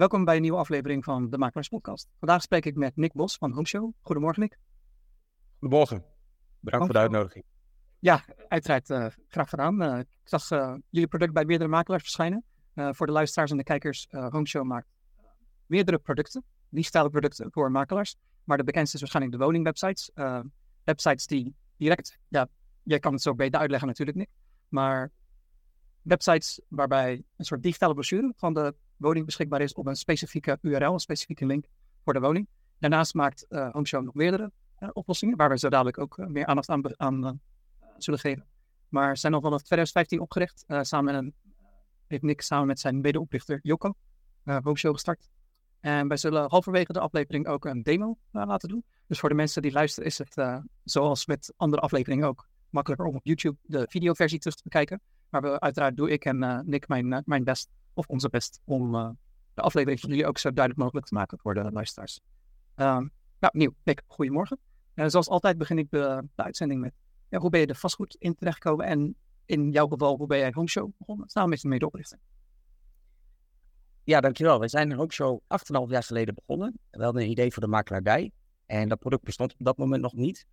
Welkom bij een nieuwe aflevering van de Makelaars Podcast. Vandaag spreek ik met Nick Bos van Homeshow. Goedemorgen, Nick. Goedemorgen. Bedankt voor de uitnodiging. Ja, uiteraard uh, graag gedaan. Uh, ik zag uh, jullie product bij meerdere makelaars verschijnen. voor de luisteraars en de kijkers, Homeshow maakt meerdere producten, digitale producten voor makelaars. Maar de bekendste is waarschijnlijk de woningwebsites. websites die direct, ja, jij kan het zo beter uitleggen natuurlijk, Nick. Maar websites waarbij een soort digitale brochure van de woning beschikbaar is op een specifieke URL, een specifieke link voor de woning. Daarnaast maakt uh, Homeshow nog meerdere uh, oplossingen, waar we zo dadelijk ook uh, meer aandacht aan, aan zullen geven. Maar zijn al vanaf 2015 opgericht, samen met een, heeft Nick samen met zijn medeoprichter Joko Homeshow gestart. En wij zullen halverwege de aflevering ook een demo laten doen. Dus voor de mensen die luisteren is het, zoals met andere afleveringen ook, makkelijker om op YouTube de videoversie terug te bekijken. Maar uiteraard doe ik en Nick mijn, mijn best of onze best om uh, de aflevering van jullie ook zo duidelijk mogelijk te maken voor de luisteraars. Um, nou, nieuw, Nick, goedemorgen. Uh, zoals altijd begin ik de, uitzending met ja, hoe ben je er vastgoed in terechtgekomen en in jouw geval, hoe ben jij Homeshow begonnen? Samen met je medeoprichter. Ja, dankjewel. We zijn Homeshow 8,5 jaar geleden begonnen. We hadden een idee voor de makelaardij en dat product bestond op dat moment nog niet.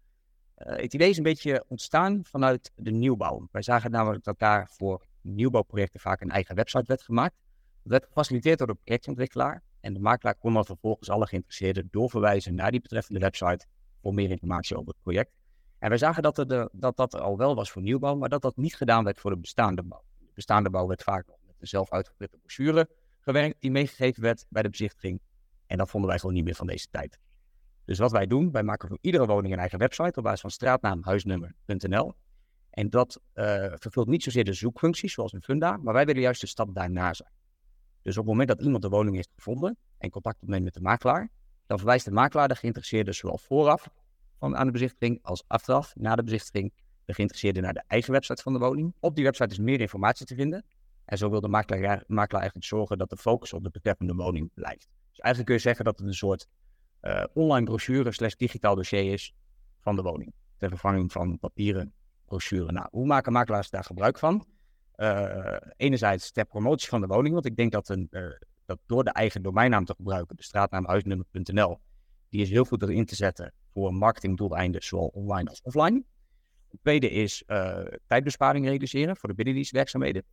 Uh, het idee is een beetje ontstaan vanuit de nieuwbouw. Wij zagen namelijk dat daar voor nieuwbouwprojecten vaak een eigen website werd gemaakt. Dat werd gefaciliteerd door de projectontwikkelaar. En de makelaar kon dan vervolgens alle geïnteresseerden doorverwijzen naar die betreffende website voor meer informatie over het project. En wij zagen dat, er de, dat dat er al wel was voor nieuwbouw, maar dat dat niet gedaan werd voor de bestaande bouw. De bestaande bouw werd vaak nog met een zelf uitgeprinte brochure gewerkt die meegegeven werd bij de bezichtiging. En dat vonden wij gewoon niet meer van deze tijd. Dus wat wij doen, wij maken voor iedere woning een eigen website op basis van straatnaam, huisnummer.nl. En dat uh, vervult niet zozeer de zoekfuncties zoals in Funda, maar wij willen juist de stap daarna zijn. Dus op het moment dat iemand de woning heeft gevonden en contact opneemt met de makelaar, dan verwijst de makelaar de geïnteresseerde zowel vooraf aan de bezichtiging als achteraf na de bezichtiging de geïnteresseerde naar de eigen website van de woning. Op die website is meer informatie te vinden. En zo wil de makelaar, makelaar eigenlijk zorgen dat de focus op de betreffende woning blijft. Dus eigenlijk kun je zeggen dat het een soort uh, online brochure slash digitaal dossier is van de woning. Ter vervanging van papieren brochure. Nou, hoe maken makelaars daar gebruik van? Uh, enerzijds ter promotie van de woning, want ik denk dat, een, uh, dat door de eigen domeinnaam te gebruiken, de straatnaam huisnummer.nl, die is heel goed erin te zetten voor marketingdoeleinden, zowel online als offline. Het tweede is uh, tijdbesparing reduceren voor de binnendienstwerkzaamheden,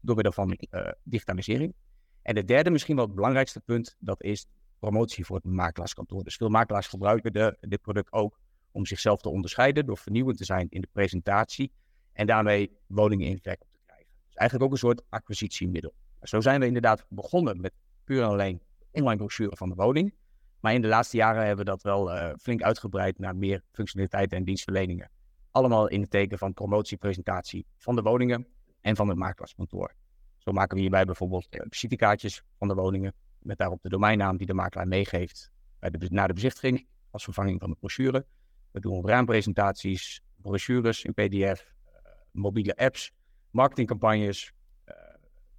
door middel van digitalisering. En de derde, misschien wel het belangrijkste punt, dat is promotie voor het makelaarskantoor. Dus veel makelaars gebruiken dit product ook om zichzelf te onderscheiden door vernieuwend te zijn in de presentatie en daarmee woningen in verkoop te krijgen. Dus eigenlijk ook een soort acquisitiemiddel. Zo zijn we inderdaad begonnen met puur en alleen online brochure van de woning. Maar in de laatste jaren hebben we dat wel uh, flink uitgebreid naar meer functionaliteiten en dienstverleningen. Allemaal in het teken van promotie, presentatie van de woningen en van het makelaarskantoor. Zo maken we hierbij bijvoorbeeld uh, visitekaartjes van de woningen met daarop de domeinnaam die de makelaar meegeeft bij de, na de bezichtiging als vervanging van de brochure. We doen raampresentaties, brochures in PDF, uh, mobiele apps, marketingcampagnes, uh,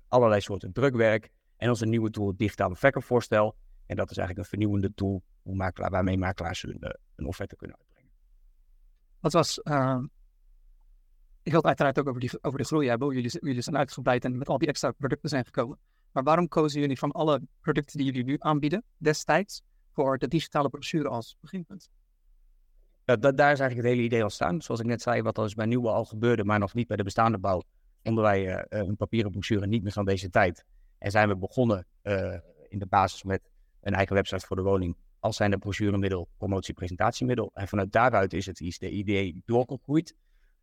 allerlei soorten drukwerk. En onze nieuwe tool, digitale verkoopvoorstel. En dat is eigenlijk een vernieuwende tool hoe makelaar, waarmee makelaars hun, een offerte kunnen uitbrengen. Wat was, ik had uiteraard ook over, die, over de groei hebben. Jullie, jullie zijn uitgebreid en met al die extra producten zijn gekomen. Maar waarom kozen jullie van alle producten die jullie nu aanbieden destijds voor de digitale brochure als beginpunt? Dat, daar is eigenlijk het hele idee ontstaan. Zoals ik net zei, wat al is bij nieuwe al gebeurde, maar nog niet bij de bestaande bouw, vonden wij uh, een papieren brochure niet meer van deze tijd. En zijn we begonnen uh, in de basis met een eigen website voor de woning, als zijn de brochuremiddel, promotie-presentatiemiddel. En vanuit daaruit is het de idee doorgegroeid.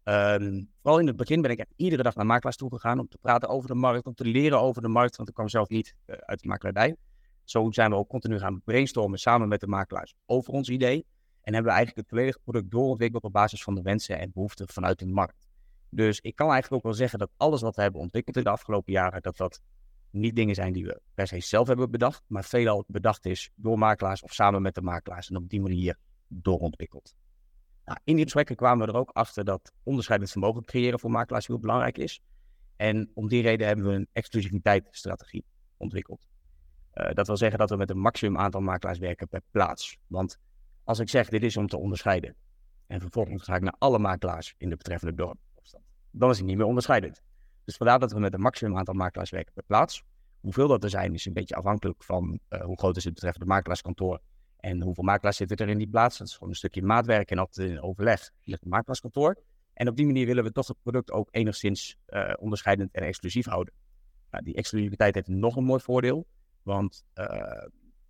Um, vooral in het begin ben ik iedere dag naar makelaars toe gegaan om te praten over de markt, om te leren over de markt, want ik kwam zelf niet uit de makelaardij. Zo zijn we ook continu gaan brainstormen samen met de makelaars over ons idee. En hebben we eigenlijk het volledige product doorontwikkeld op basis van de wensen en behoeften vanuit de markt. Dus ik kan eigenlijk ook wel zeggen dat alles wat we hebben ontwikkeld in de afgelopen jaren, dat dat niet dingen zijn die we per se zelf hebben bedacht, maar veelal bedacht is door makelaars of samen met de makelaars en op die manier doorontwikkeld. Nou, in die gesprekken kwamen we er ook achter dat onderscheidend vermogen creëren voor makelaars heel belangrijk is. En om die reden hebben we een exclusiviteitsstrategie ontwikkeld. Uh, dat wil zeggen dat we met een maximum aantal makelaars werken per plaats. Want als ik zeg dit is om te onderscheiden en vervolgens ga ik naar alle makelaars in de betreffende dorp, dan is het niet meer onderscheidend. Dus vandaar dat we met een maximum aantal makelaars werken per plaats, Hoeveel dat er zijn is een beetje afhankelijk van hoe groot is het betreffende makelaarskantoor en hoeveel makelaars zitten er in die plaats. Dat is gewoon een stukje maatwerk en altijd in overleg via het makelaarskantoor. En op die manier willen we toch het product ook enigszins onderscheidend en exclusief houden. Nou, die exclusiviteit heeft nog een mooi voordeel, want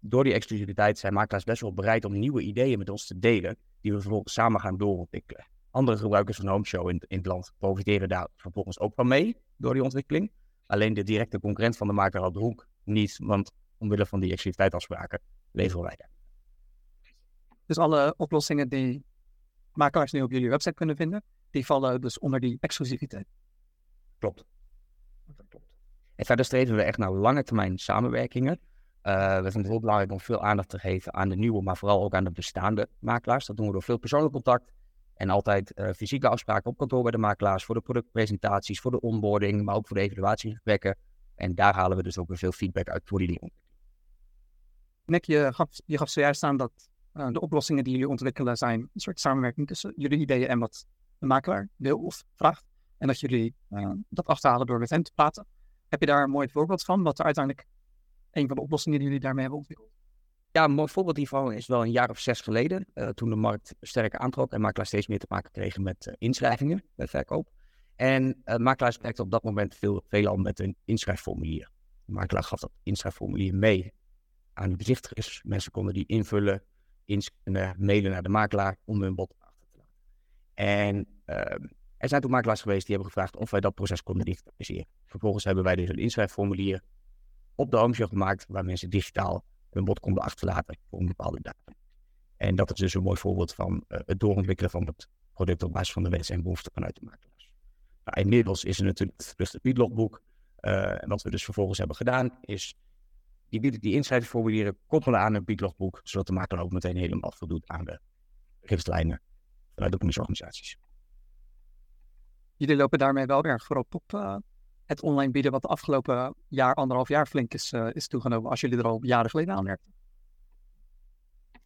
door die exclusiviteit zijn makelaars best wel bereid om nieuwe ideeën met ons te delen, die we vervolgens samen gaan doorontwikkelen. Andere gebruikers van HomeShow in, in het land profiteren daar vervolgens ook van mee door die ontwikkeling. Alleen de directe concurrent van de makelaar op de hoek niet, want omwille van die exclusiviteitsafspraken leveren wij daar. Dus alle oplossingen die makelaars nu op jullie website kunnen vinden, die vallen dus onder die exclusiviteit. Klopt. Klopt. En verder streven we echt naar lange termijn samenwerkingen we vinden het heel belangrijk om veel aandacht te geven aan de nieuwe, maar vooral ook aan de bestaande makelaars. Dat doen we door veel persoonlijk contact en altijd uh, fysieke afspraken op kantoor bij de makelaars voor de productpresentaties, voor de onboarding, maar ook voor de evaluatiegesprekken. En daar halen we dus ook weer veel feedback uit voor die. Nick, je gaf, je gaf zojuist aan dat uh, de oplossingen die jullie ontwikkelen zijn een soort samenwerking tussen jullie ideeën en wat de makelaar wil of vraagt. En dat jullie dat af te halen door met hem te praten. Heb je daar een mooi voorbeeld van, wat er uiteindelijk een van de oplossingen die jullie daarmee hebben ontwikkeld? Ja, een mooi voorbeeld hiervan is wel een jaar of zes geleden, uh, toen de markt sterk aantrok en makelaars steeds meer te maken kregen met uh, inschrijvingen bij verkoop. En uh, makelaars werkten op dat moment veel, veelal met een inschrijfformulier. De makelaar gaf dat inschrijfformulier mee aan de bezichtigers. Mensen konden die invullen, inscannen, mailen naar de makelaar om hun bod achter te laten. En ehm, er zijn toen makelaars geweest die hebben gevraagd of wij dat proces konden digitaliseren. Vervolgens hebben wij dus een inschrijfformulier op de homeshow gemaakt waar mensen digitaal hun bod konden achterlaten voor een bepaalde datum. En dat is dus een mooi voorbeeld van uh, het doorontwikkelen van het product op basis van de wensen en behoeften vanuit de makelaars. Nou, inmiddels is er natuurlijk het. Uh, en wat we dus vervolgens hebben gedaan is die, die inschrijvingsformulieren koppelen aan een Beatlogboek, zodat de makelaar ook meteen helemaal voldoet aan de richtlijnen vanuit de commissie Jullie lopen daarmee wel erg voorop op, uh, het online bieden wat de afgelopen jaar, anderhalf jaar flink is, uh, is toegenomen als jullie er al jaren geleden aan werkten?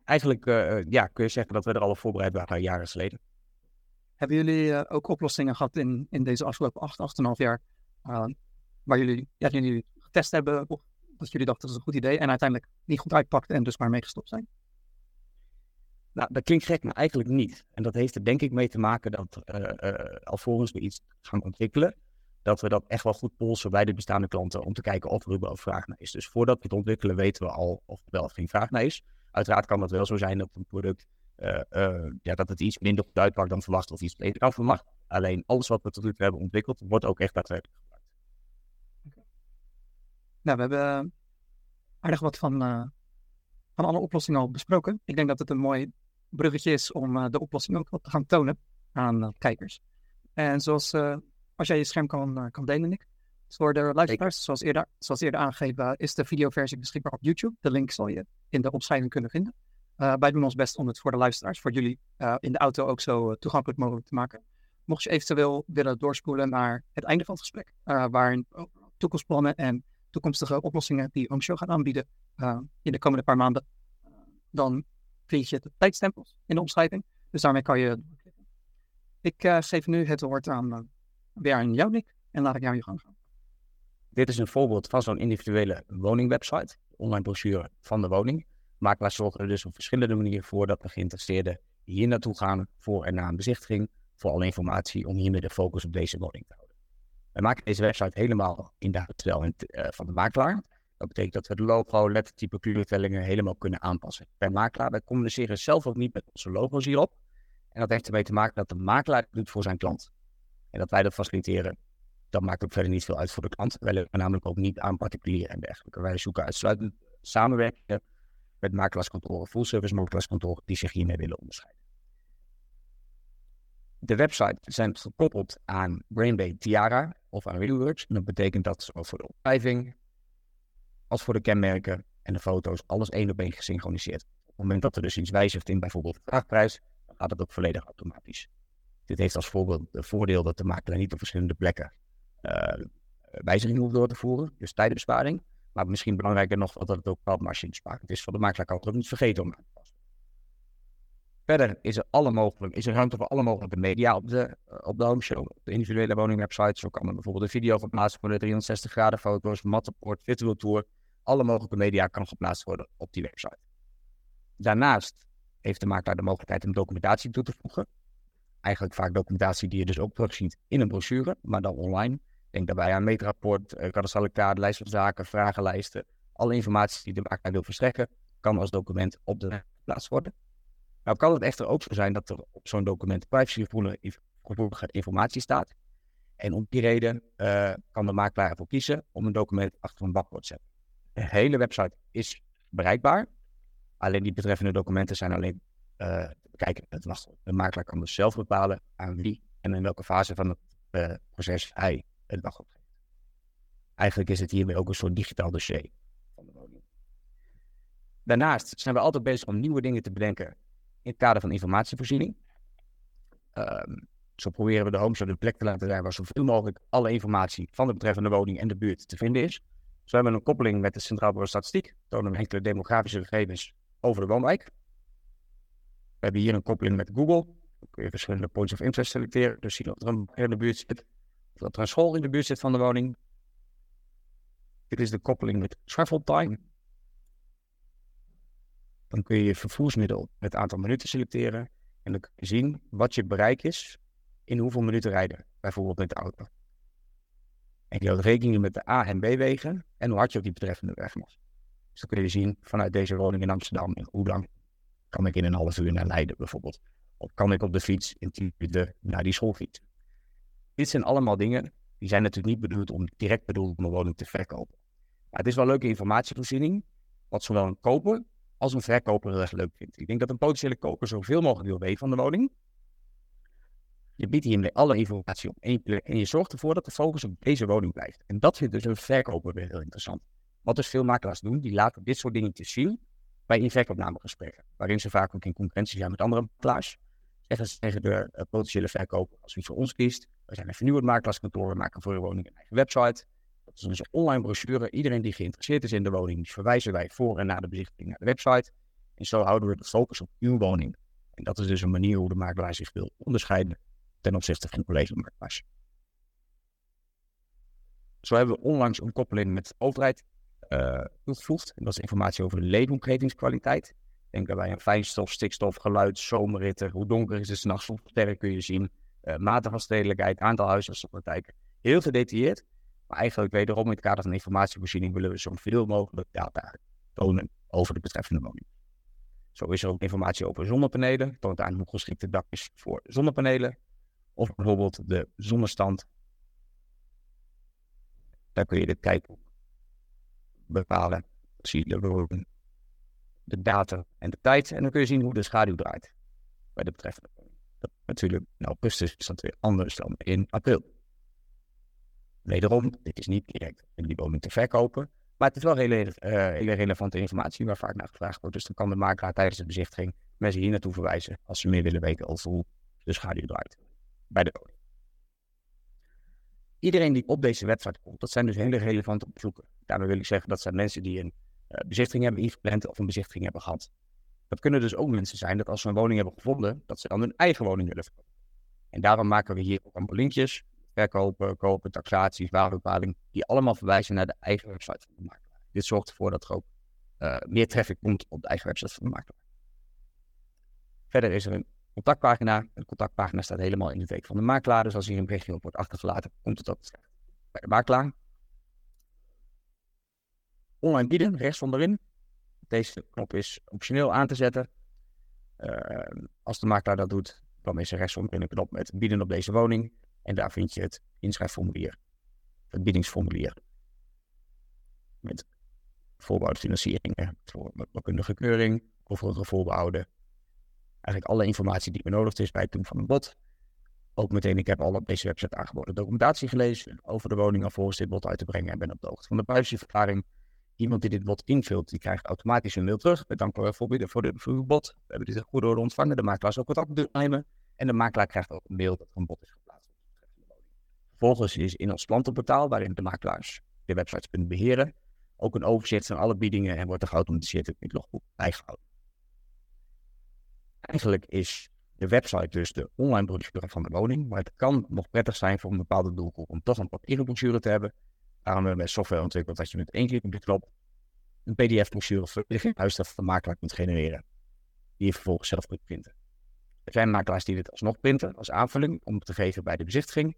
Eigenlijk uh, ja, kun je zeggen dat we er al voorbereid waren jaren geleden. Hebben jullie uh, ook oplossingen gehad in, in deze afgelopen acht, acht en half jaar waar jullie, ja, jullie getest hebben of dat jullie dachten dat is een goed idee en uiteindelijk niet goed uitpakt en dus maar meegestopt zijn? Nou, dat klinkt gek, maar eigenlijk niet. En dat heeft er denk ik mee te maken dat alvorens we iets gaan ontwikkelen, dat we dat echt wel goed polsen bij de bestaande klanten om te kijken of er überhaupt vraag naar is. Dus voordat we het ontwikkelen weten we al of er wel of geen vraag naar is. Uiteraard kan dat wel zo zijn dat een product uh, uh, ja, dat het iets minder goed uitpakt dan verwacht of iets beter dan verwacht. Alleen alles wat we tot nu toe hebben ontwikkeld, wordt ook echt daadwerkelijk gebruikt. Nou, we hebben aardig wat van, van alle oplossingen al besproken. Ik denk dat het een mooi bruggetje is om de oplossing ook wat te gaan tonen aan kijkers. En zoals als jij je scherm kan, uh, kan delen, Nick. voor de luisteraars, zoals eerder, zoals eerder aangegeven, is de videoversie beschikbaar op YouTube. De link zal je in de omschrijving kunnen vinden. Uh, wij doen ons best om het voor de luisteraars, voor jullie uh, in de auto ook zo toegankelijk mogelijk te maken. Mocht je eventueel willen doorspoelen naar het einde van het gesprek, waarin toekomstplannen en toekomstige oplossingen die OmShow gaat aanbieden in de komende paar maanden, dan vind je de tijdstempels in de omschrijving. Dus daarmee kan je Ik geef nu het woord aan weer aan jou, Nick. En laat ik jou je gang gaan. Dit is een voorbeeld van zo'n individuele woningwebsite. Online brochure van de woning. Makelaars zorgen er dus op verschillende manieren voor dat de geïnteresseerden hier naartoe gaan voor en na een bezichtiging. Voor alle informatie om hiermee de focus op deze woning te houden. Wij maken deze website helemaal in de uh, van de makelaar. Dat betekent dat we de logo, lettertype, kleurtellingen helemaal kunnen aanpassen. Per makelaar, wij communiceren zelf ook niet met onze logo's hierop. En dat heeft ermee te maken dat de makelaar het doet voor zijn klant. En dat wij dat faciliteren, dat maakt ook verder niet veel uit voor de klant. Wij leveren namelijk ook niet aan particulieren en dergelijke. Wij zoeken uitsluitend samenwerken met makelaarskantoren, full service makelaarskantoren die zich hiermee willen onderscheiden. De websites zijn gekoppeld aan Brainbase Tiara of aan RealWorks. En dat betekent dat zowel voor de omschrijving als voor de kenmerken en de foto's alles één op één gesynchroniseerd. Op het moment dat er dus iets wijzigt in bijvoorbeeld de vraagprijs, dan gaat het ook volledig automatisch. Dit heeft als voorbeeld het voordeel dat de makelaar niet op verschillende plekken uh, wijzigingen hoeft door te voeren, dus tijdenbesparing. Maar misschien belangrijker nog dat het ook wel margebesparend is. Van de makelaar kan het ook niet vergeten om aan te passen. Verder is er, alle mogelijk, is er ruimte voor alle mogelijke media op de, op de homeshow, op de individuele woningwebsite. Zo kan er bijvoorbeeld een video geplaatst worden, 360 graden foto's, mattenpoort, virtual tour. Alle mogelijke media kan geplaatst worden op die website. Daarnaast heeft de makelaar de mogelijkheid om documentatie toe te voegen. Eigenlijk vaak documentatie die je dus ook terugziet in een brochure, maar dan online. Denk daarbij aan meetrapport, eh, kadastrale kaart, lijst van zaken, vragenlijsten. Alle informatie die de makelaar wil verstrekken, kan als document op de geplaatst worden. Nou kan het echter ook zo zijn dat er op zo'n document privacygevoelige informatie staat. En om die reden uh, kan de makelaar ervoor kiezen om een document achter een wachtwoord te zetten. De hele website is bereikbaar, alleen die betreffende documenten zijn alleen uh, met het wachtwoord. De makelaar kan dus zelf bepalen aan wie en in welke fase van het uh, proces hij het wachtwoord geeft. Eigenlijk is het hiermee ook een soort digitaal dossier van de woning. Daarnaast zijn we altijd bezig om nieuwe dingen te bedenken in het kader van informatievoorziening. Um, zo proberen we de homes de plek te laten zijn waar zoveel mogelijk alle informatie van de betreffende woning en de buurt te vinden is. Zo hebben we een koppeling met het Centraal Bureau Statistiek, tonen we enkele demografische gegevens over de woonwijk. Hebben hier een koppeling met Google. Dan kun je verschillende points of interest selecteren, dus zien of er een in de buurt zit, of dat er een school in de buurt zit van de woning. Dit is de koppeling met Travel Time. Dan kun je je vervoersmiddel het aantal minuten selecteren. En dan kun je zien wat je bereik is in hoeveel minuten rijden, bijvoorbeeld met de auto. En je houdt rekening met de A- en B-wegen en hoe hard je op die betreffende weg. Dus dan kun je zien vanuit deze woning in Amsterdam, hoe lang kan ik in een half uur naar Leiden bijvoorbeeld. Of kan ik op de fiets in 10 minuten naar die schoolfiets. Dit zijn allemaal dingen, die zijn natuurlijk niet bedoeld om direct bedoeld om een woning te verkopen. Maar het is wel leuke informatievoorziening, wat zowel een koper als een verkoper heel erg leuk vindt. Ik denk dat een potentiële koper zoveel mogelijk wil weten van de woning. Je biedt hiermee alle informatie op één plek en je zorgt ervoor dat de focus op deze woning blijft. En dat vindt dus een verkoper weer heel interessant. Wat dus veel makelaars doen, die laten dit soort dingetjes zien bij inverkoopnamegesprekken, waarin ze vaak ook in concurrentie zijn met andere makelaars. Zeggen ze tegen de uh, potentiële verkoper, als u voor ons kiest, we zijn een vernieuwend makelaarskantoor, we maken voor uw woning een eigen website. Dat is dus een online brochure. Iedereen die geïnteresseerd is in de woning, verwijzen wij voor en na de bezichtiging naar de website. En zo houden we de focus op uw woning. En dat is dus een manier hoe de makelaar zich wil onderscheiden ten opzichte van collega-makelaars. Zo hebben we onlangs een koppeling met de overheid toegevoegd. En dat is informatie over de leefomgevingskwaliteit. Denk daarbij aan fijnstof, stikstof, geluid, zomerritten, hoe donker is het s'nachts, hoeveel sterren kun je zien, uh, mate van stedelijkheid, aantal huisartsenpraktijken. Heel gedetailleerd, maar eigenlijk wederom in het kader van informatievoorziening willen we zoveel mogelijk data tonen over de betreffende woning. Zo is er ook informatie over zonnepanelen, toont aan hoe geschikt het dak is voor zonnepanelen. Of bijvoorbeeld de zonnestand. Daar kun je de kijkhoek bepalen. Zie de, datum en de tijd. En dan kun je zien hoe de schaduw draait bij de betreffende. Dat natuurlijk in augustus is dat weer anders dan in april. Wederom, dit is niet direct in die woning te verkopen. Maar het is wel hele, uh, hele relevante informatie waar vaak naar gevraagd wordt. Dus dan kan de makelaar tijdens de bezichtiging mensen hier naartoe verwijzen als ze meer willen weten over hoe de schaduw draait bij de woning. Iedereen die op deze website komt, dat zijn dus hele relevante bezoeken. Daarmee wil ik zeggen dat zijn mensen die een uh, bezichtiging hebben ingepland of een bezichtiging hebben gehad. Dat kunnen dus ook mensen zijn dat als ze een woning hebben gevonden, dat ze dan hun eigen woning willen verkopen. En daarom maken we hier ook allemaal linkjes verkopen, kopen, taxaties, waardebepaling, die allemaal verwijzen naar de eigen website van de makelaar. Dit zorgt ervoor dat er ook uh, meer traffic komt op de eigen website van de makelaar. Verder is er een contactpagina. De contactpagina staat helemaal in de week van de makelaar. Dus als hier een berichtje op wordt achtergelaten, komt het ook bij de makelaar. Online bieden, rechts onderin. Deze knop is optioneel aan te zetten. Uh, als de makelaar dat doet, dan is er rechts onderin een knop met bieden op deze woning. En daar vind je het inschrijfformulier, het biedingsformulier. Met voorbouwfinancieringen voor bouwkundige keuring, overige voorbehouden. Eigenlijk alle informatie die benodigd is bij het doen van een bod. Ook meteen, ik heb al op deze website aangeboden documentatie gelezen over de woning alvorens dit bod uit te brengen en ben op de hoogte van de privacyverklaring. Iemand die dit bod invult, die krijgt automatisch een mail terug. Bedankt voor, voor, de, voor uw bod. We hebben dit goed door ontvangen. De makelaar is ook contact nemen. En de makelaar krijgt ook een mail dat er een bod is geplaatst. Vervolgens is in ons klantenportaal, waarin de makelaars de websites kunnen beheren, ook een overzicht van alle biedingen en wordt er geautomatiseerd in het logboek bijgehouden. eigenlijk is de website dus de online brochure van de woning. Maar het kan nog prettig zijn voor een bepaalde doelgroep om toch een papieren brochure te hebben. Hebben we met software ontwikkeld dat je met één klik op de knop een PDF-brochure voor de de makelaar kunt genereren. Die je vervolgens zelf kunt printen. Er zijn makelaars die dit alsnog printen als aanvulling om te geven bij de bezichtiging.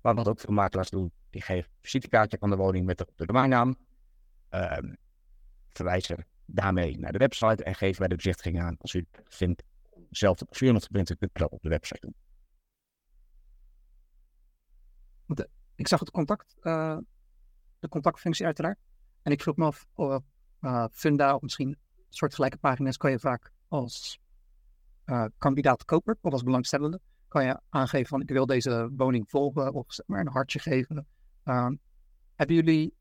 Maar wat ook veel makelaars doen, die geven een visitekaartje van de woning met de, domeinnaam. Ehm, verwijzen daarmee naar de website en geven bij de bezichtiging aan. Als u vindt zelf de brochure nog te printen, kunt u dat op de website doen. ik zag het contact, uh, de contactfunctie uiteraard. En ik vroeg me af, uh, Funda of misschien soortgelijke pagina's kan je vaak als uh, kandidaat koper of als belangstellende kan je aangeven van ik wil deze woning volgen of zeg maar een hartje geven. Uh, hebben jullie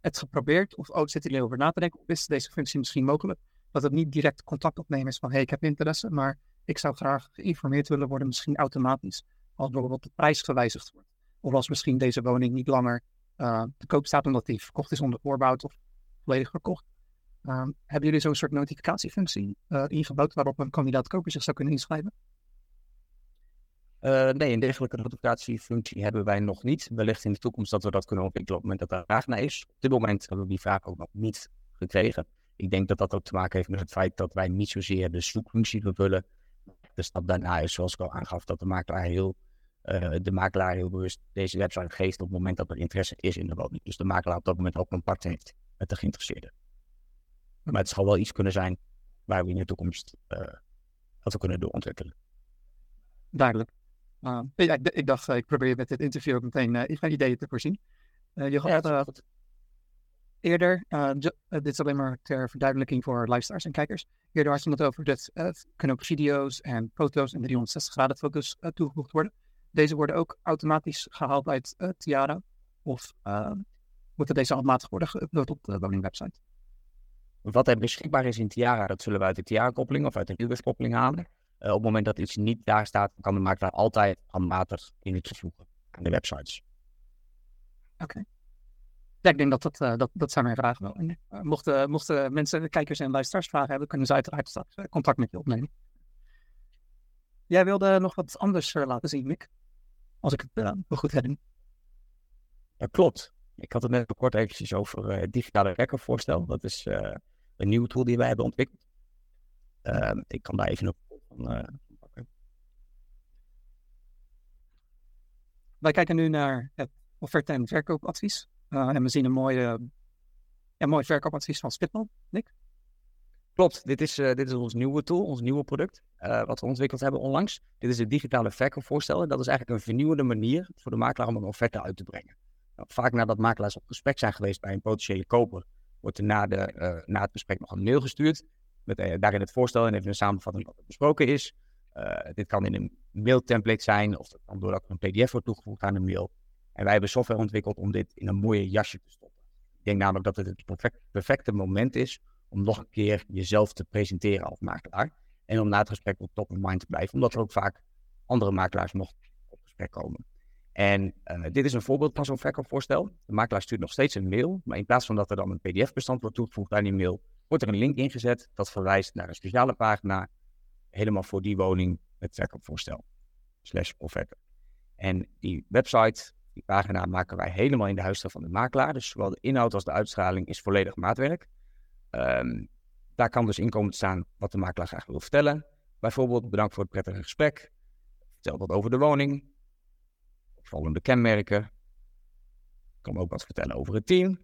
het geprobeerd of ook zitten jullie over na te denken of is deze functie misschien mogelijk? Dat het niet direct contact opnemen is van hey, ik heb interesse, maar ik zou graag geïnformeerd willen worden, misschien automatisch, als bijvoorbeeld de prijs gewijzigd wordt. Of als misschien deze woning niet langer uh, te koop staat omdat die verkocht is onder voorbouw of volledig verkocht. Uh, hebben jullie zo'n soort notificatiefunctie uh, ingebouwd waarop een kandidaat koper zich zou kunnen inschrijven? Uh, nee, een dergelijke notificatiefunctie hebben wij nog niet. Wellicht in de toekomst dat we dat kunnen ontwikkelen op het moment dat er vraag naar is. Op dit moment hebben we die vraag ook nog niet gekregen. Ik denk dat dat ook te maken heeft met het feit dat wij niet zozeer de zoekfunctie vervullen. De stap daarna is, zoals ik al aangaf, dat de makelaar heel, uh, de makelaar heel bewust deze website geeft op het moment dat er interesse is in de woning. Dus de makelaar op dat moment ook contact heeft met de geïnteresseerde. Maar het zal wel iets kunnen zijn waar we in de toekomst uh, dat we kunnen doorontwikkelen. Duidelijk. Uh, ik, ik, dacht, ik probeer met dit interview ook meteen uh, mijn ideeën te voorzien. Je had ja, eerder, dit is alleen maar ter verduidelijking voor luisteraars en kijkers. Eerder had je het over dat kunnen ook video's en foto's en 360 graden foto's toegevoegd worden. Deze worden ook automatisch gehaald uit Tiara. Of moeten deze automatisch worden geüpload op de woningwebsite? Wat er beschikbaar is in Tiara, dat zullen we uit de Tiara-koppeling of uit de Hilbert-koppeling halen. Uh, op het moment dat iets niet daar staat, kan de makelaar altijd handmatig in het toevoegen aan de websites. Oké. Okay. Ja, ik denk dat dat, uh, dat, dat zijn mijn vragen wel. En, uh, mochten, mochten mensen, kijkers en luisteraars vragen hebben, kunnen ze uiteraard straks contact met je opnemen. Jij wilde nog wat anders laten zien, Mick. Als ik het goed herinner. Ja, klopt. Ik had het net kort eventjes over uh, digitale rekkervoorstel. Dat is uh, een nieuwe tool die wij hebben ontwikkeld. Uh, ik kan daar even op van pakken. Wij kijken nu naar het offerte- en verkoopadvies. en we zien een mooie, een mooi verkoopadvies van Spitman, Nick. Klopt, dit is, dit is ons nieuwe tool, ons nieuwe product, wat we ontwikkeld hebben onlangs. Dit is het digitale verkoopvoorstel. Dat is eigenlijk een vernieuwende manier voor de makelaar om een offerte uit te brengen. Vaak nadat makelaars op gesprek zijn geweest bij een potentiële koper, wordt er na, de, uh, na het gesprek nog een mail gestuurd. Met daarin het voorstel en even een samenvatting wat er besproken is. Dit kan in een mailtemplate zijn, of dat kan doordat er een PDF wordt toegevoegd aan een mail. En wij hebben software ontwikkeld om dit in een mooie jasje te stoppen. Ik denk namelijk dat het het perfect, perfecte moment is om nog een keer jezelf te presenteren als makelaar. En om na het gesprek op top of mind te blijven, omdat er ook vaak andere makelaars nog op gesprek komen. En uh, dit is een voorbeeld van zo'n verkoopvoorstel. De makelaar stuurt nog steeds een mail, maar in plaats van dat er dan een PDF-bestand wordt toegevoegd aan die mail, wordt er een link ingezet dat verwijst naar een speciale pagina, helemaal voor die woning met verkoopvoorstel. Slash offerte. En die website, die pagina maken wij helemaal in de huisstijl van de makelaar. Dus zowel de inhoud als de uitstraling is volledig maatwerk. Um, daar kan dus in komen staan wat de makelaar graag wil vertellen. Bijvoorbeeld, bedankt voor het prettige gesprek. Vertel wat over de woning opvallende kenmerken. Kan ook wat vertellen over het team.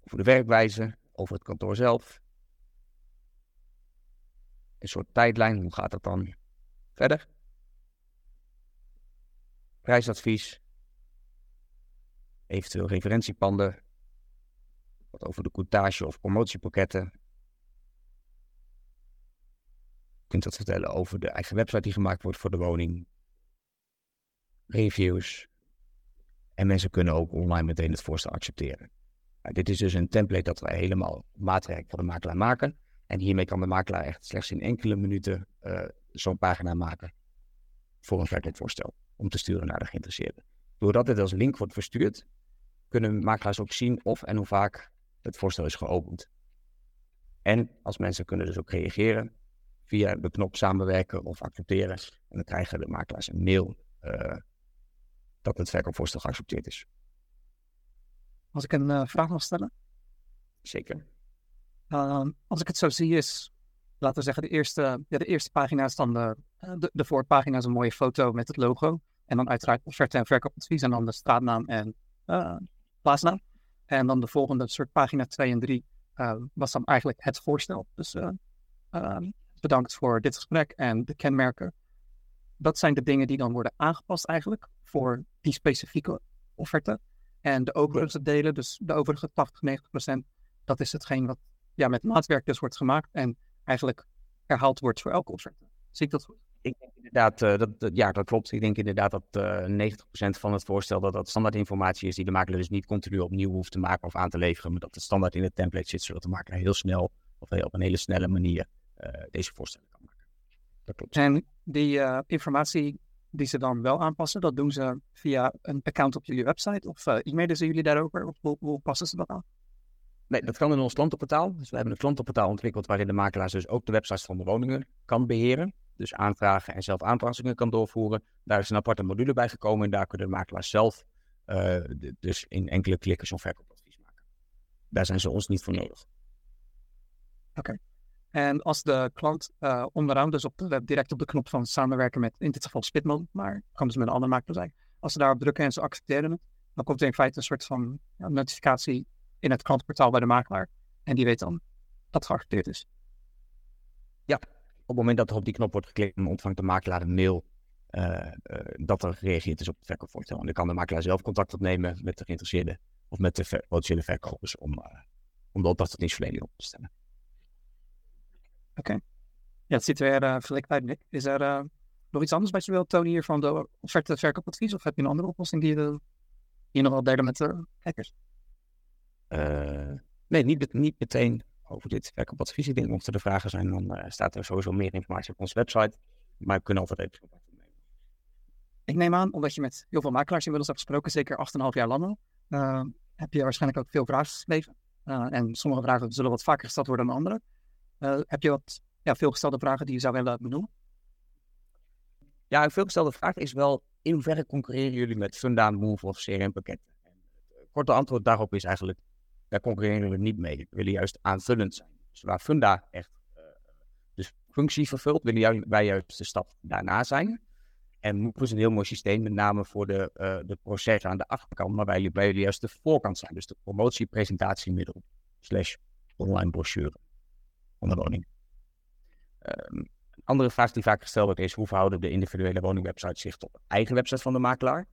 Over de werkwijze, over het kantoor zelf. Een soort tijdlijn, hoe gaat dat dan verder? Prijsadvies. Eventueel referentiepanden. Wat over de coutage of promotiepakketten. Je kunt wat vertellen over de eigen website die gemaakt wordt voor de woning reviews. En mensen kunnen ook online meteen het voorstel accepteren. Nou, dit is dus een template dat wij helemaal maatwerk voor de makelaar maken. En hiermee kan de makelaar echt slechts in enkele minuten uh, zo'n pagina maken voor een verkoopvoorstel om te sturen naar de geïnteresseerde. Doordat dit als link wordt verstuurd, kunnen makelaars ook zien of en hoe vaak het voorstel is geopend. En als mensen kunnen dus ook reageren via de knop samenwerken of accepteren. En dan krijgen de makelaars een mail uh, dat het verkoopvoorstel geaccepteerd is. Als ik een uh, vraag mag stellen? Zeker. Uh, als ik het zo zie is, laten we zeggen, de eerste, ja, de eerste pagina is dan de, de, de voorpagina is een mooie foto met het logo. En dan uiteraard offerte en verkoopadvies en dan de straatnaam en plaatsnaam. En dan de volgende soort pagina 2 en 3 was dan eigenlijk het voorstel. Dus bedankt voor dit gesprek en de kenmerken. Dat zijn de dingen die dan worden aangepast eigenlijk voor die specifieke offerte. En de overige delen, dus de overige 80, 90 procent, dat is hetgeen wat ja, met maatwerk dus wordt gemaakt en eigenlijk herhaald wordt voor elke offerte. Zie ik dat goed? Ik denk inderdaad, uh, dat, ja, dat klopt. Ik denk inderdaad dat uh, 90% van het voorstel dat dat standaard informatie is die de makelaar dus niet continu opnieuw hoeft te maken of aan te leveren, maar dat het standaard in het template zit, zodat de makelaar heel snel of heel, op een hele snelle manier uh, deze voorstellen kan maken. Dat klopt. En die informatie die ze dan wel aanpassen, dat doen ze via een account op jullie website of e-mailen ze jullie daarover? Of hoe, hoe, passen ze dat aan? Nee, dat kan in ons klantenportaal. Dus we hebben een klantenportaal ontwikkeld waarin de makelaar dus ook de websites van de woningen kan beheren. Dus aanvragen en zelf aanpassingen kan doorvoeren. Daar is een aparte module bij gekomen en daar kunnen de makelaars zelf uh, dus in enkele klikken zo'n verkoopadvies maken. Daar zijn ze ons niet voor nodig. Oké. Okay. En als de klant uh, onderaan, dus op de, direct op de knop van samenwerken met, in dit geval Spitman, maar kan dus met een andere makelaar zijn. Als ze daarop drukken en ze accepteren het, dan komt er in feite een soort van ja, notificatie in het klantenportaal bij de makelaar. En die weet dan dat het geaccepteerd is. Het moment dat er op die knop wordt geklikt, ontvangt de makelaar een mail uh, uh, dat er gereageerd is op het verkoopvoorstel. En dan kan de makelaar zelf contact opnemen met de geïnteresseerde of met de ver potentiële verkopers om, om de opdrachtadviesverlening op te stellen. Oké. Okay. Ja, het ziet er uh, gelijk uit, Nick. Is er uh, nog iets anders wat je wilt tonen hier van de offerte verkoopadvies? Of heb je een andere oplossing die je hier nog wel delen met de kijkers? Uh, nee, niet, niet meteen over dit verkoopadvies. Ik denk dat er vragen zijn, dan staat er sowieso meer informatie op onze website. Maar we kunnen altijd even contact opnemen. Ik neem aan, omdat je met heel veel makelaars inmiddels hebt gesproken, zeker 8,5 jaar lang al, heb je waarschijnlijk ook veel vragen geschreven. en sommige vragen zullen wat vaker gesteld worden dan andere. Uh, heb je wat ja, veelgestelde vragen die je zou willen benoemen? Ja, een veelgestelde vraag is wel, in hoeverre concurreren jullie met Funda, Move of CRM-pakketten? Het korte antwoord daarop is eigenlijk, daar concurreren we niet mee. We willen juist aanvullend zijn. Dus waar Funda echt uh, dus functie vervult, willen wij juist de stap daarna zijn. En Move is een heel mooi systeem, met name voor de, uh, de processen aan de achterkant, maar wij, wij willen juist de voorkant zijn. Dus de promotie, presentatiemiddel, slash online brochure van de woning. Um, een andere vraag die vaak gesteld wordt is, hoe verhouden de individuele woningwebsites zich tot de eigen website van de makelaar?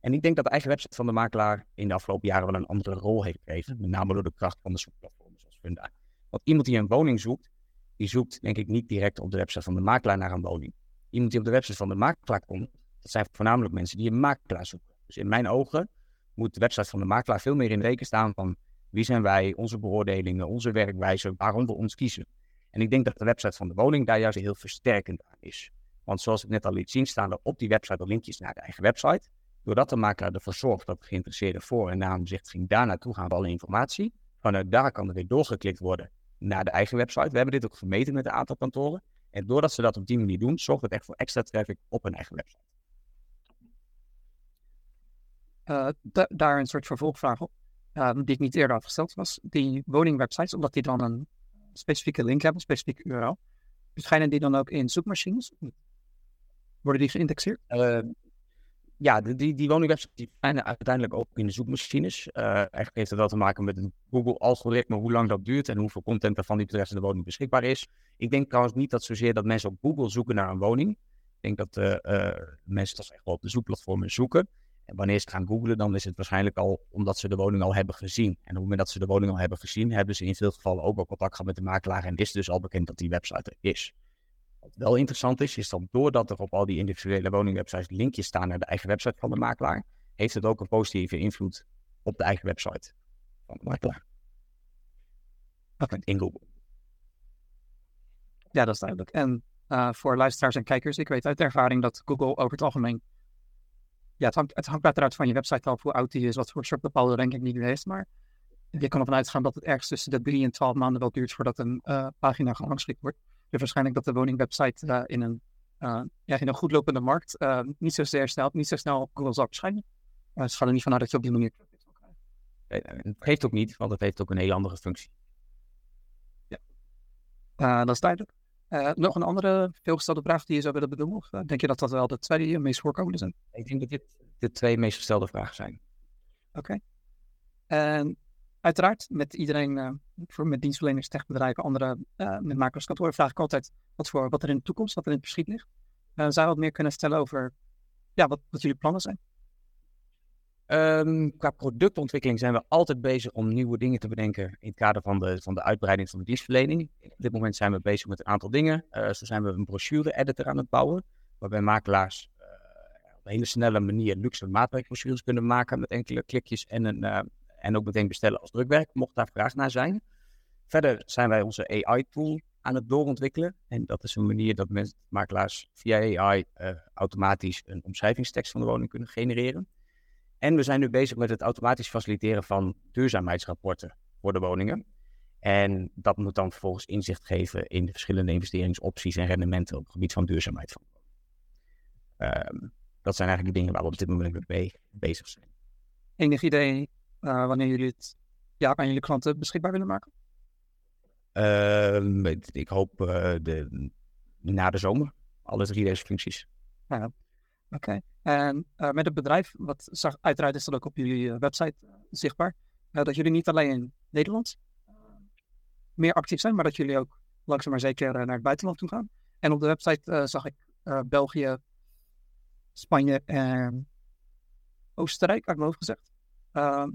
En ik denk dat de eigen website van de makelaar in de afgelopen jaren wel een andere rol heeft gekregen, met name door de kracht van de zoekplatformen zoals Funda. Want iemand die een woning zoekt, die zoekt denk ik niet direct op de website van de makelaar naar een woning. Iemand die op de website van de makelaar komt, dat zijn voornamelijk mensen die een makelaar zoeken. Dus in mijn ogen moet de website van de makelaar veel meer in reken staan van wie zijn wij, onze beoordelingen, onze werkwijze, waarom we ons kiezen. En ik denk dat de website van de woning daar juist heel versterkend aan is. Want zoals ik net al liet zien, staan er op die website al linkjes naar de eigen website. Doordat de makelaar ervoor zorgt dat de geïnteresseerde voor- en naamzicht daar naartoe gaan we alle informatie. Vanuit daar kan er weer doorgeklikt worden naar de eigen website. We hebben dit ook gemeten met een aantal kantoren. En doordat ze dat op die manier doen, zorgt het echt voor extra traffic op hun eigen website. Uh, daar een soort vervolgvraag op, uh, die ik niet eerder had gesteld was. Die woningwebsites, omdat die dan een specifieke link hebben, een specifieke URL. Verschijnen die dan ook in zoekmachines? Worden die geïndexeerd? Uh, ja, die, die woningwebsites verschijnen uiteindelijk ook in de zoekmachines. Uh, eigenlijk heeft het wel te maken met het Google-algoritme, hoe lang dat duurt en hoeveel content er van die betreffende woning beschikbaar is. Ik denk trouwens niet dat zozeer dat mensen op Google zoeken naar een woning. Ik denk dat uh, mensen toch echt wel op de zoekplatformen zoeken. En wanneer ze gaan googlen, dan is het waarschijnlijk al omdat ze de woning al hebben gezien. En op het moment dat ze de woning al hebben gezien, hebben ze in veel gevallen ook al contact gehad met de makelaar en is dus al bekend dat die website er is. Wat wel interessant is, is dat doordat er op al die individuele woningwebsites linkjes staan naar de eigen website van de makelaar, heeft het ook een positieve invloed op de eigen website van de makelaar. Okay. In Google. Ja, dat is duidelijk. En uh, voor luisteraars en kijkers, ik weet uit ervaring dat Google over het algemeen ja, het hangt, het hangt uiteraard van je website af hoe oud die is, wat voor soort bepaalde ranking die nu heeft. Maar je kan ervan uitgaan dat het ergens tussen de drie en twaalf maanden wel duurt voordat een pagina gerangschikt wordt. Dus waarschijnlijk dat de woningwebsite in een ja, in een goed lopende markt niet zo zeer snel, niet zo snel op Google zal verschijnen. Uh, ze gaan er niet vanuit dat je op die manier het geeft ook niet, want het heeft ook een heel andere functie. Ja, uh, dat is duidelijk. Uh, nog een andere veelgestelde vraag die je zou willen bedoelen? Of denk je dat dat wel de twee meest voorkomende zijn? Ik denk dat dit de twee meest gestelde vragen zijn. Oké. En uiteraard, met iedereen, voor, met dienstverleners, techbedrijven, andere, met makerskantoren, vraag ik altijd wat, voor, wat er in de toekomst, wat er in het verschiet ligt. zou je wat meer kunnen stellen over ja, wat, wat jullie plannen zijn? Um, qua productontwikkeling zijn we altijd bezig om nieuwe dingen te bedenken in het kader van de, van de uitbreiding van de dienstverlening. Op dit moment zijn we bezig met een aantal dingen. Zo zijn we een brochure-editor aan het bouwen, waarbij makelaars uh, op een hele snelle manier luxe maatwerkbrochures kunnen maken met enkele klikjes en, een, en ook meteen bestellen als drukwerk, mocht daar vraag naar zijn. Verder zijn wij onze AI-tool aan het doorontwikkelen. En dat is een manier dat makelaars via AI automatisch een omschrijvingstekst van de woning kunnen genereren. En we zijn nu bezig met het automatisch faciliteren van duurzaamheidsrapporten voor de woningen. En dat moet dan vervolgens inzicht geven in de verschillende investeringsopties en rendementen op het gebied van duurzaamheid. Um, dat zijn eigenlijk de dingen waar we op dit moment mee bezig zijn. Enig idee uh, wanneer jullie het ja, aan jullie klanten beschikbaar willen maken? Uh, ik hoop uh, de, na de zomer, alle drie deze functies. Ja, Oké. En uh, met het bedrijf, wat zag, uiteraard is dat ook op jullie website zichtbaar, dat jullie niet alleen in Nederland meer actief zijn, maar dat jullie ook langzaam maar zeker naar het buitenland toe gaan. En op de website zag ik België, Spanje en Oostenrijk, uit mijn hoofd gezegd. Ehm,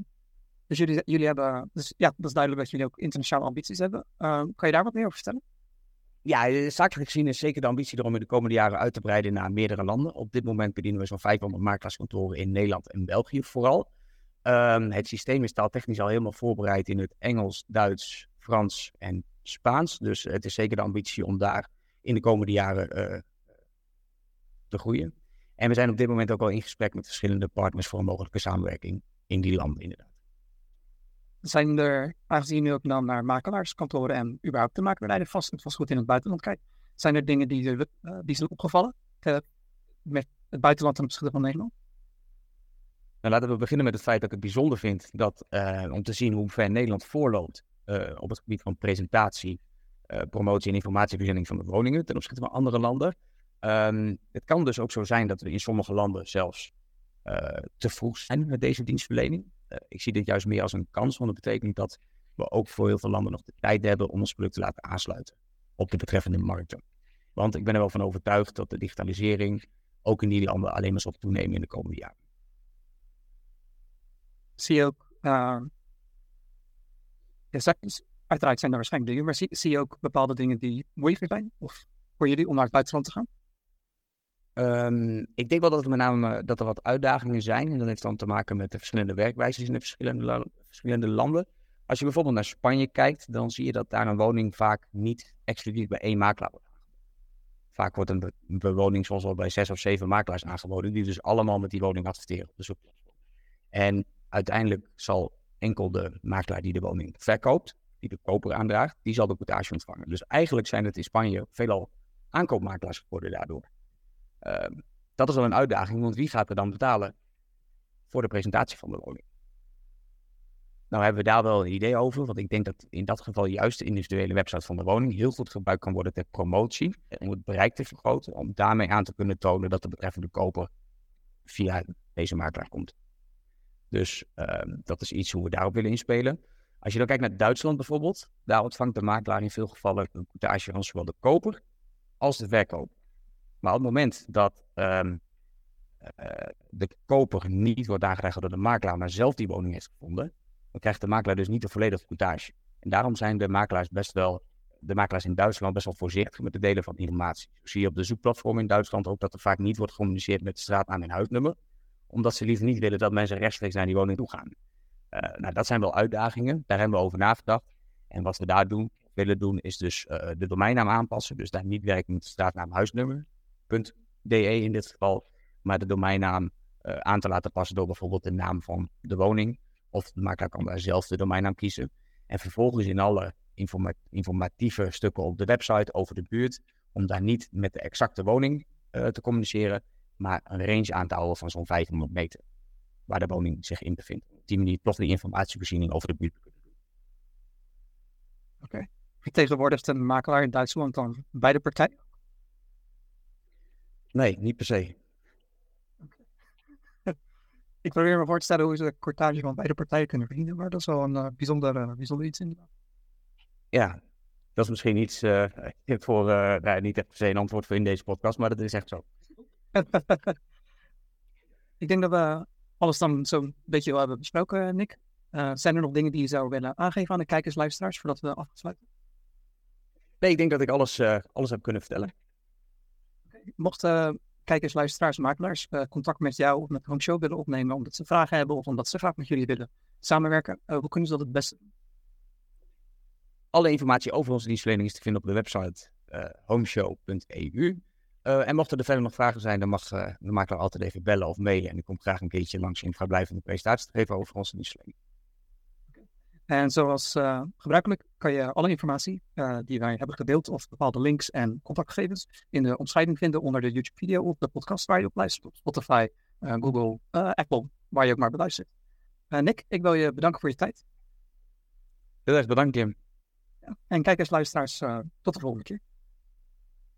dus jullie, hebben, dus ja, dat is duidelijk dat jullie ook internationale ambities hebben. Ehm, kan je daar wat meer over vertellen? Ja, eh, zakelijk gezien is zeker de ambitie erom in de komende jaren uit te breiden naar meerdere landen. Op dit moment bedienen we zo'n 500 makelaarskantoren in Nederland en België vooral. Um, het systeem is taaltechnisch al helemaal voorbereid in het Engels, Duits, Frans en Spaans. Dus het is zeker de ambitie om daar in de komende jaren uh, te groeien. En we zijn op dit moment ook al in gesprek met verschillende partners voor een mogelijke samenwerking in die landen inderdaad. Zijn er, aangezien je ook dan naar makelaarskantoren en überhaupt de makelaarij vast, vastgoed in het buitenland kijkt, zijn er dingen die, uh, die zijn opgevallen uh, met het buitenland ten opzichte van Nederland? Nou, laten we beginnen met het feit dat ik het bijzonder vind dat, uh, om te zien hoe ver Nederland voorloopt op het gebied van presentatie, promotie en informatieverzending van de woningen ten opzichte van andere landen. Um, het kan dus ook zo zijn dat we in sommige landen zelfs te vroeg zijn met deze dienstverlening. Eh, ik zie dit juist meer als een kans, want dat betekent dat we ook voor heel veel landen nog de tijd hebben om ons product te laten aansluiten op de betreffende markten. Want ik ben er wel van overtuigd dat de digitalisering ook in die landen alleen maar zal toenemen in de komende jaren. Zie je ook, uh, ja, uiteraard zijn er waarschijnlijk dingen, maar zie, zie, je ook bepaalde dingen die moeilijk zijn? Of voor jullie om naar het buitenland te gaan? Um, ik denk wel dat er met name dat er wat uitdagingen zijn. En dat heeft dan te maken met de verschillende werkwijzes in de verschillende, verschillende landen. Als je bijvoorbeeld naar Spanje kijkt, dan zie je dat daar een woning vaak niet exclusief bij één makelaar wordt. Vaak wordt een, be woning zoals al bij zes of zeven makelaars aangeboden, die dus allemaal met die woning adverteren op de. En uiteindelijk zal enkel de makelaar die de woning verkoopt, die de koper aandraagt, die zal de quotage ontvangen. Dus eigenlijk zijn het in Spanje veelal aankoopmakelaars geworden daardoor. Ehm, dat is wel een uitdaging, want wie gaat er dan betalen voor de presentatie van de woning? Nou hebben we daar wel een idee over, want ik denk dat in dat geval juist de individuele website van de woning heel goed gebruikt kan worden ter promotie, om het bereik te vergroten, om daarmee aan te kunnen tonen dat de betreffende koper via deze makelaar komt. Dus uh, dat is iets hoe we daarop willen inspelen. Als je dan kijkt naar Duitsland bijvoorbeeld, daar ontvangt de makelaar in veel gevallen een quotage van zowel de koper als de verkoper. Maar op het moment dat um, uh, de koper niet wordt aangedragen door de makelaar, maar zelf die woning heeft gevonden, dan krijgt de makelaar dus niet de volledige quotage. En daarom zijn de makelaars best wel, de makelaars in Duitsland best wel voorzichtig met het delen van informatie. Zo zie je op de zoekplatform in Duitsland ook dat er vaak niet wordt gecommuniceerd met de straatnaam en huisnummer, omdat ze liever niet willen dat mensen rechtstreeks naar die woning toe gaan. Uh, nou, dat zijn wel uitdagingen, daar hebben we over nagedacht. En wat we daar doen, willen doen, is dus uh, de domeinnaam aanpassen. Dus daar niet werken met de straatnaam huisnummer, .de in dit geval, maar de domeinnaam uh, aan te laten passen door bijvoorbeeld de naam van de woning Of de makelaar kan daar zelf de domeinnaam kiezen. En vervolgens in alle informatieve stukken op de website over de buurt, om daar niet met de exacte woning uh, te communiceren, maar een range aan te houden van zo'n 500 meter, waar de woning zich in bevindt. Op die manier toch die informatievoorziening over de buurt kunnen doen. Oké. Okay. Vertegenwoordigt een makelaar in Duitsland dan beide partijen? Nee, niet per se. Ik probeer me voor te stellen hoe ze de cortage van beide partijen kunnen verdienen, maar dat is wel een uh, bijzonder, uh, bijzonder iets inderdaad. Ja, dat is misschien iets uh, voor, nou, niet echt per se een antwoord voor in deze podcast, maar dat is echt zo. ik denk dat we alles dan zo'n beetje wel hebben besproken, Nick. zijn er nog dingen die je zou willen aangeven aan de kijkers, luisteraars, voordat we afsluiten? Nee, ik denk dat ik alles, alles heb kunnen vertellen. Mocht kijkers, luisteraars, makelaars uh, contact met jou of met Home Show willen opnemen omdat ze vragen hebben of omdat ze graag met jullie willen samenwerken, uh, hoe kunnen ze dat het beste doen? Alle informatie over onze dienstverlening is te vinden op de website uh, homeshow.eu. en mochten er verder nog vragen zijn, dan mag de makelaar altijd even bellen of mailen. En ik kom graag een keertje langs in vrijblijvende presentatie te geven over onze dienstverlening. En zoals uh, gebruikelijk kan je alle informatie uh, die wij hebben gedeeld of bepaalde links en contactgegevens in de omschrijving vinden onder de YouTube video of de podcast waar je op luistert op Spotify, uh, Google, Apple, waar je ook maar beluistert. Nick, ik wil je bedanken voor je tijd. Heel erg bedankt, Jim. Ja. En kijkers, luisteraars, tot de volgende keer.